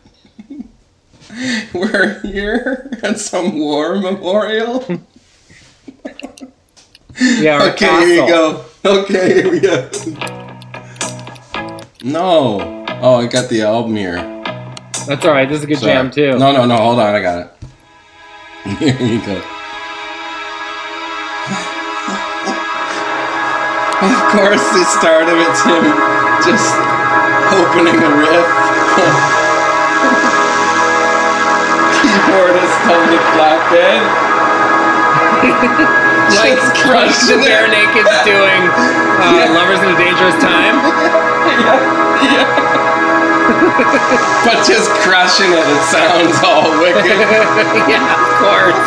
We're here at some war memorial. Yeah. Okay, here you castle. go. Okay, here we go. No. Oh, I got the album here. That's all right. This is a good Sorry. jam too. No, no, no. Hold on. I got it. Here you go. Of course, the start of it's him just opening a riff. Keyboardist on the flatbed. Like Just the bare it. naked's doing uh, Lovers in a Dangerous Time. But just crushing it, it sounds all wicked. yeah, of course.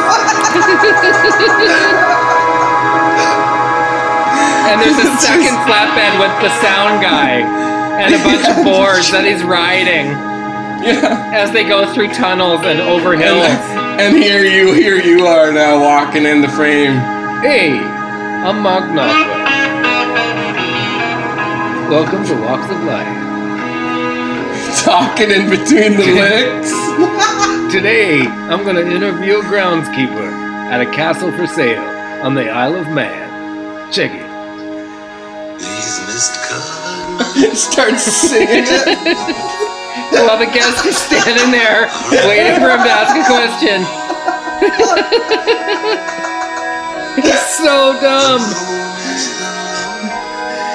and there's a second flatbed with the sound guy and a bunch of boards that he's riding Yeah. as they go through tunnels and over hills. And, and here you, here you are now walking in the frame. Hey, I'm Mark Knopfler. Welcome to Walks of Life. Talking in between the licks. Today, I'm going to interview a groundskeeper at a castle for sale on the Isle of Man. Check it. Starts singing it. While the guest is standing there waiting for him to ask a question. It's so dumb.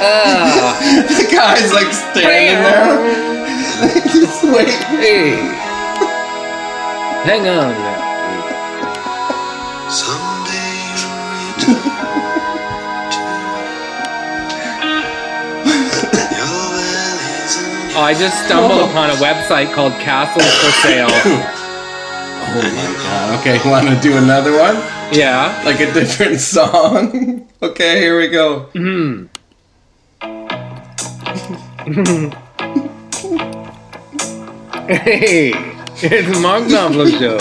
Ah, The guy's like standing there. Just wait. hey. Hang on now. Oh, I just stumbled upon a website called Castles for Sale. Oh my god. Okay, want to do another one? Yeah. Like a different song? okay, here we go. Hmm. Hey, it's the Mark Knopfler Show.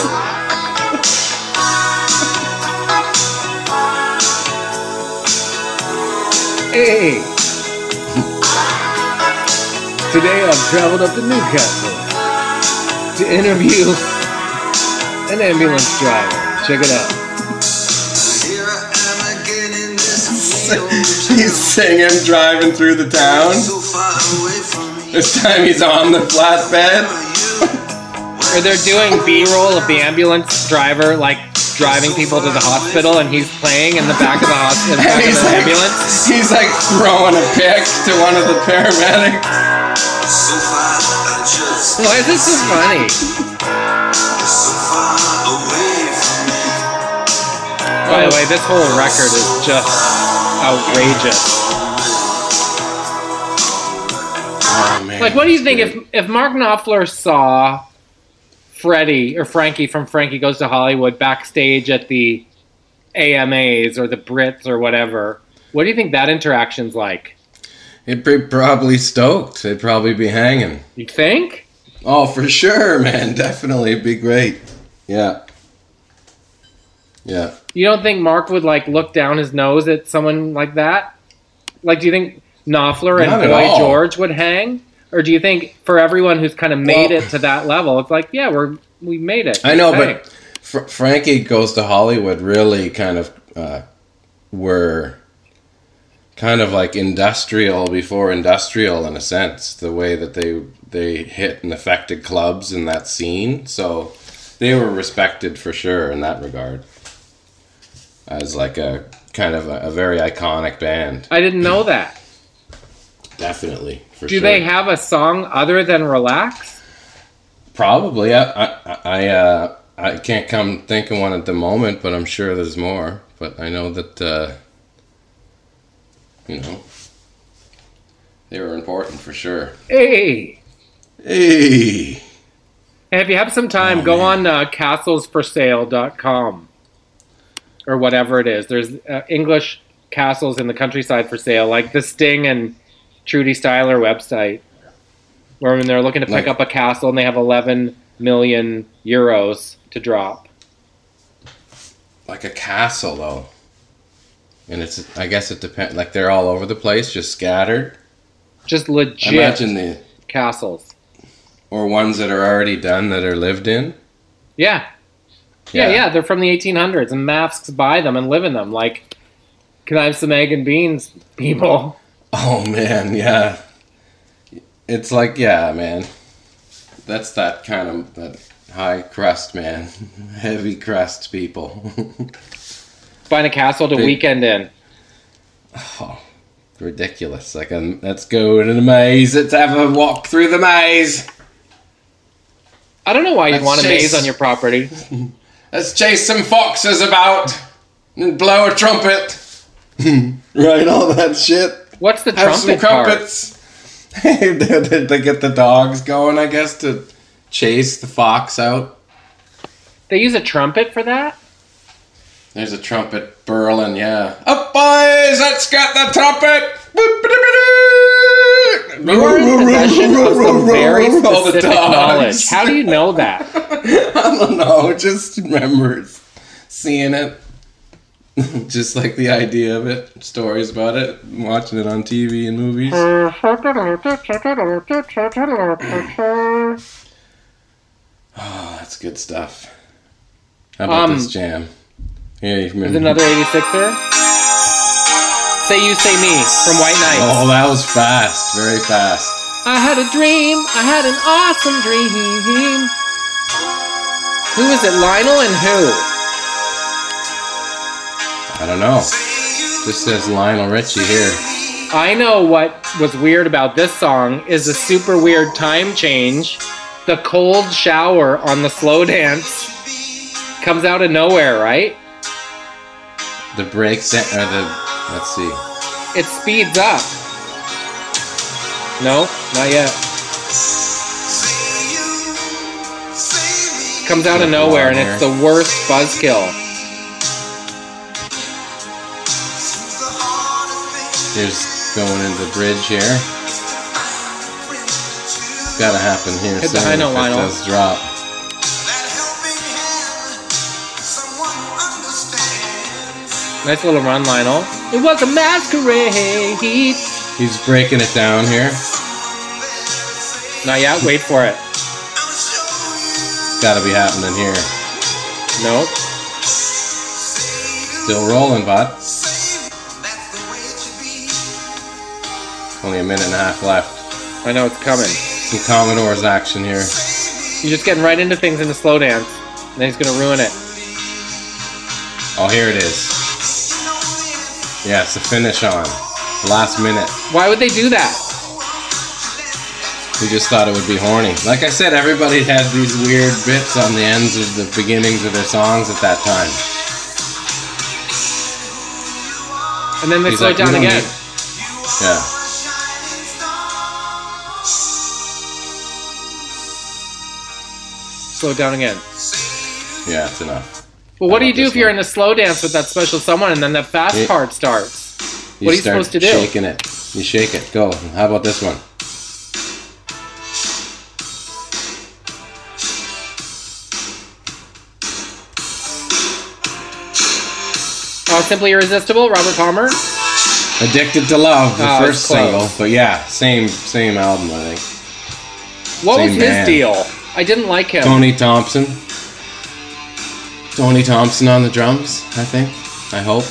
Hey. Today I've traveled up to Newcastle to interview an ambulance driver. Check it out. He's singing, driving through the town. This time he's on the flatbed. Or they're doing B-roll of the ambulance driver, like driving people to the hospital, and he's playing in the back of the hospital, back of the like, ambulance. he's like throwing a pick to one of the paramedics. Why is this so funny? By the way, this whole record is just outrageous. Oh man. Like, what do you think if if Mark Knopfler saw Freddie or Frankie from Frankie Goes to Hollywood backstage at the AMAs or the Brits or whatever? What do you think that interaction's like? He'd be probably stoked. They'd probably be hanging. You think? Oh, for sure, man. Definitely, it'd be great. Yeah. Yeah. You don't think Mark would like look down his nose at someone like that? Like, do you think Knopfler and Boy. George would hang? Or do you think for everyone who's kind of made Well- it to that level, it's like, yeah, we're we made it. I know, but Fr- Frankie goes to Hollywood. Really, kind of uh, were kind of like industrial before industrial in a sense. The way that they they hit and affected clubs in that scene, so they were respected for sure in that regard. As like a kind of a, a very iconic band, I didn't know that. Definitely. For Do sure. they have a song other than "Relax"? Probably. I I I, uh, I can't come think of one at the moment, but I'm sure there's more. But I know that uh, you know they were important for sure. Hey, Hey, And if you have some time, Oh, go man. on uh, castlesforsale.com or whatever it is. There's uh, English castles in the countryside for sale, like the Sting and Trudy Styler website, where when they're looking to pick Like- up a castle and they have 11 million euros to drop. like a castle though, and it's I guess it depends. Like they're all over the place, just scattered. Just legit Imagine the castles. or ones that are already done that are lived in. Yeah. yeah. Yeah, They're from the 1800s, and masks buy them and live in them. Like, can I have some egg and beans, people? Oh man, yeah. It's like yeah, man. That's that kind of that high crust, man. Heavy crust people. Find a castle to Big- weekend in. oh, ridiculous. Like, um, let's go in a maze. Let's have a walk through the maze. I don't know why you'd want a chase- maze on your property. Let's chase some foxes about and blow a trumpet. right, all that shit. What's the Have trumpet part? crumpets. they, get the dogs going, I guess, to chase the fox out. They use a trumpet for that? There's a trumpet burling, yeah. Up, boys! Let's get the trumpet! You are in possession of some very specific knowledge. How do you know that? I don't know, just remember seeing it. just like the idea of it, stories about it, watching it on TV and movies. Oh, that's good stuff. How about Um, this jam? Yeah, you remember? Another 86er? Say You, Say Me from White Knights. Oh, that was fast, very fast. I had a dream. I had an awesome dream. Who is it, Lionel and who? I don't know. Just says Lionel Richie here. I know what was weird about this song is a super weird time change. The cold shower on the slow dance comes out of nowhere, right? The breaks or the let's see. It speeds up. No, not yet. Comes out of nowhere, and it's the worst buzzkill. Here's going into the bridge here. Gotta happen here. Hit the high note, Lionel. does drop. Nice little run, Lionel. It was a masquerade. He's breaking it down here. Not yet. Wait for it. Gotta be happening here. Nope. Still rolling, bud. Only a minute and a half left. I know it's coming. Some Commodores action here. You're just getting right into things in the slow dance, and then he's gonna ruin it. Oh, here it is. Yeah, it's the finish on. Last minute. Why would they do that? We just thought it would be horny. Like I said, everybody had these weird bits on the ends of the beginnings of their songs at that time. And then they He's slow like, down again. need-" Yeah. Slow down again. Yeah, it's enough. Well, what do you do if you're in a slow dance with that special someone, and then the fast Yeah. part starts? What are you start supposed to do? Shaking it. You shake it. Go. How about this one? Oh, Simply Irresistible, Robert Palmer. Addicted to Love, the Oh, first single. But yeah, same same album, I think. What was Same his band. deal? I didn't like him. Tony Thompson. Tony Thompson on the drums, I think. I hope.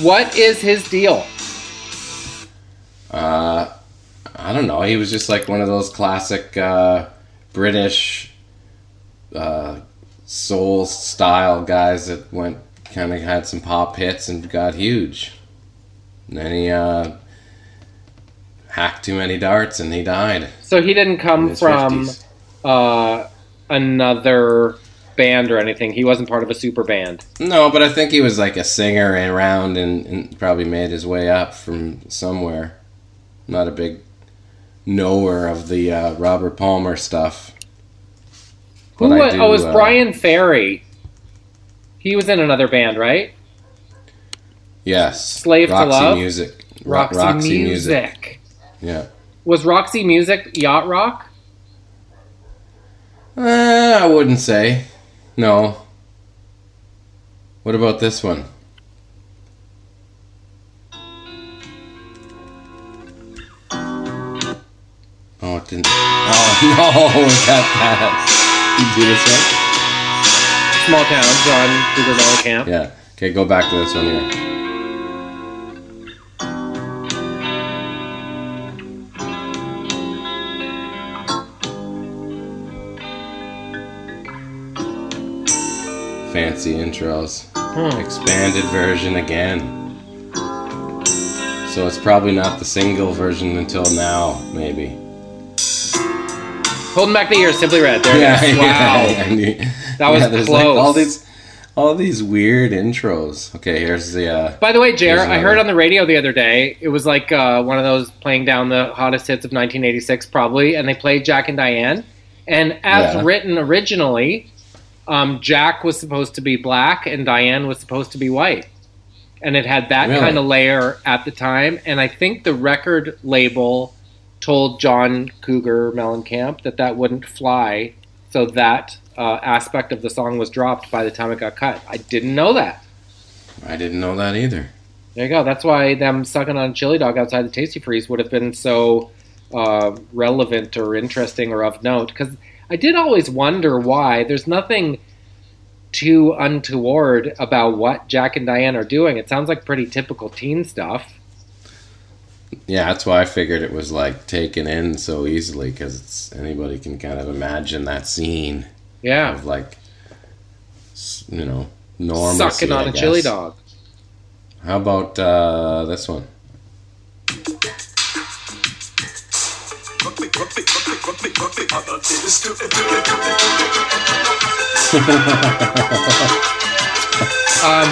What is his deal? Uh, I don't know. He was just like one of those classic uh, British uh, soul style guys that went kind of had some pop hits and got huge. And then he uh, hacked too many darts and he died. So he didn't come from uh, another band or anything. He wasn't part of a super band. No, but I think he was like a singer around and, and probably made his way up from somewhere. Not a big knower of the uh, Robert Palmer stuff. Who? Was, do, oh, it was uh, Bryan Ferry. He was in another band, right? Yes. Slave to Roxy Love? Music. Ro- Roxy, Music. Yeah. Was Roxy Music yacht rock? Uh, I wouldn't say. No. What about this one? Oh, it didn't. Oh, no, we got that. You do this one? Small town, John Cougar Mellencamp. Yeah. Okay, go back to this one here. Fancy intros. Hmm. Expanded version again. So it's probably not the single version until now, maybe. Holding back the ears, Simply Red. There it is. Wow. and you- That was there's close. Like all these, all these weird intros. Okay, here's the. Uh, By the way, Jer, I heard on the radio the other day, it was like uh, one of those playing down the hottest hits of 1986, probably, and they played Jack and Diane. And as Yeah. written originally, um, Jack was supposed to be black and Diane was supposed to be white. And it had that Really? kind of layer at the time. And I think the record label told John Cougar Mellencamp that that wouldn't fly. So that uh, aspect of the song was dropped by the time it got cut. I didn't know that. I didn't know that either. There you go. That's why them sucking on a chili dog outside the Tastee Freez would have been so uh, relevant or interesting or of note. Because I did always wonder why. There's nothing too untoward about what Jack and Diane are doing. It sounds like pretty typical teen stuff. Yeah, that's why I figured it was like taken in so easily because anybody can kind of imagine that scene Yeah. of like, you know, normalcy. Sucking on I a chili dog. How about uh, this one? Um,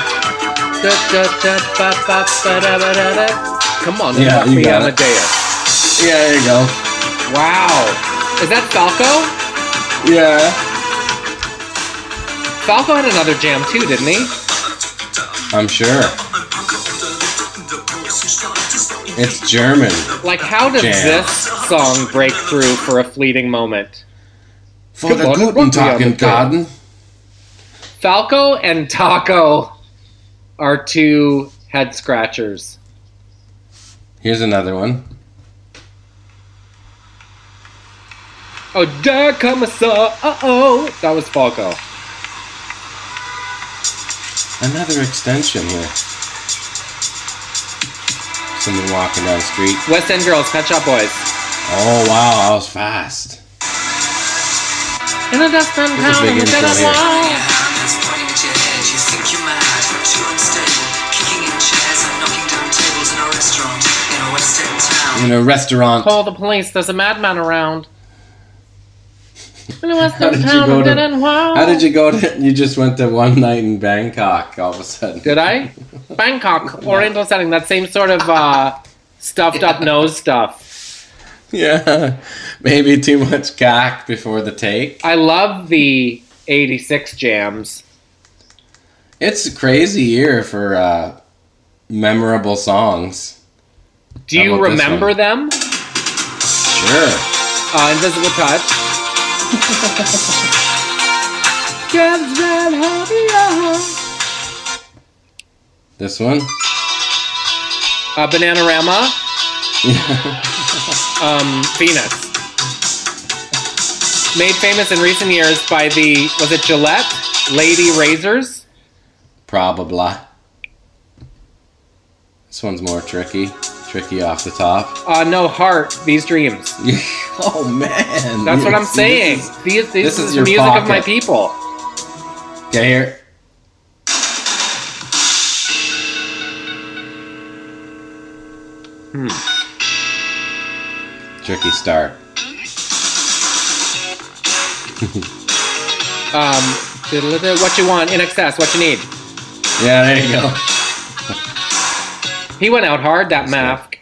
da, da, da, ba, ba, ba, da, ba, da, da. Come on, Yeah, you got it. Amadeus. Yeah, there you go. Wow. Is that Falco? Yeah. Falco had another jam too, didn't he? I'm sure. It's German. Like, how does Jam. this song break through for a fleeting moment? For the Guten run me Tag on in the Garden. Falco and Taco are two head scratchers. Here's another one. Oh, there come a. Uh oh. That was Falco. Another extension here. Someone walking down the street. West End Girls, Pet Shop Boys. Oh wow, I was fast. In a dustbin There's a town big in the dead of here. wall. Hands pointing at your head, you think you're mad, but you're unstable. Kicking in chairs and knocking down tables in a restaurant in a West End town. In a restaurant. Call the police. There's a madman around. In a West How did you go to- the dead end wall. How did you go to? You just went to one night in Bangkok all of a sudden. Did I? Bangkok, Oriental setting. That same sort of uh, stuffed up nose stuff. Yeah, maybe too much cack before the take. I love the 86 jams. It's a crazy year for uh, memorable songs. Do you remember them? Sure. Uh, Invisible Touch. Gets red happier. This one. Uh, Bananarama. um, Venus. Made famous in recent years by the, was it Gillette? Lady Razors? Probably. This one's more tricky. Tricky off the top. Uh, no, Heart, These Dreams. oh man. That's what I'm This saying. is- These, this, this is the music of my people. Get here. Hmm. Tricky start. Um, what you want, INXS, what you need. Yeah, there you go. He went out hard, that mask.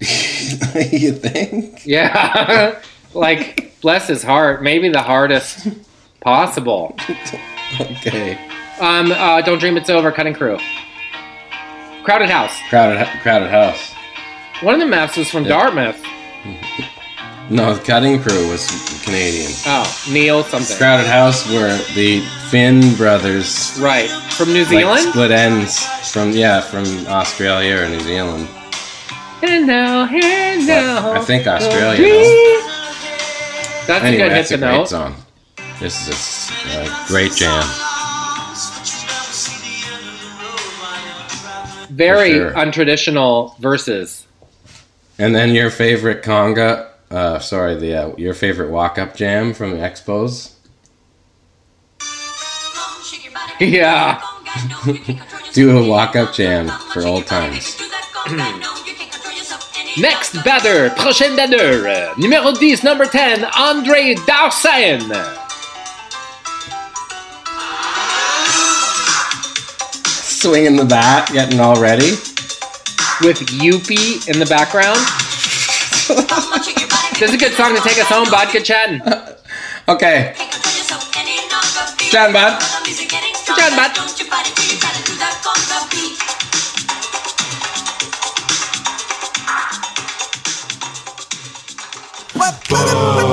you think? Yeah. like, bless his heart. Maybe the hardest possible. Okay. Um, uh, Don't Dream It's Over, Cutting Crew. Crowded House. Crowded, crowded house. One of the maps was from Yeah. Dartmouth. No, the cutting crew was Canadian. Oh, Neil something. Crowded house were the Finn brothers. Right. From New Like Zealand? split ends from yeah from Australia or New Zealand. And now, and now. I think Australia, no. That's Anyway, a good hit that's to a great note. song. This is a s- a great jam. Very sure. untraditional verses. And then your favorite conga, uh, sorry, the uh, your favorite walk up jam from the Expos. Yeah. Do a walk up jam for old times. Next batter, prochain batter, numéro 10, number 10, Andre Dawson. Swinging the bat, getting all ready. With Youppi in the background. This is a good song to take us home, Vodka Chatting. Okay, Chatting, bud. Chatting, bud. What?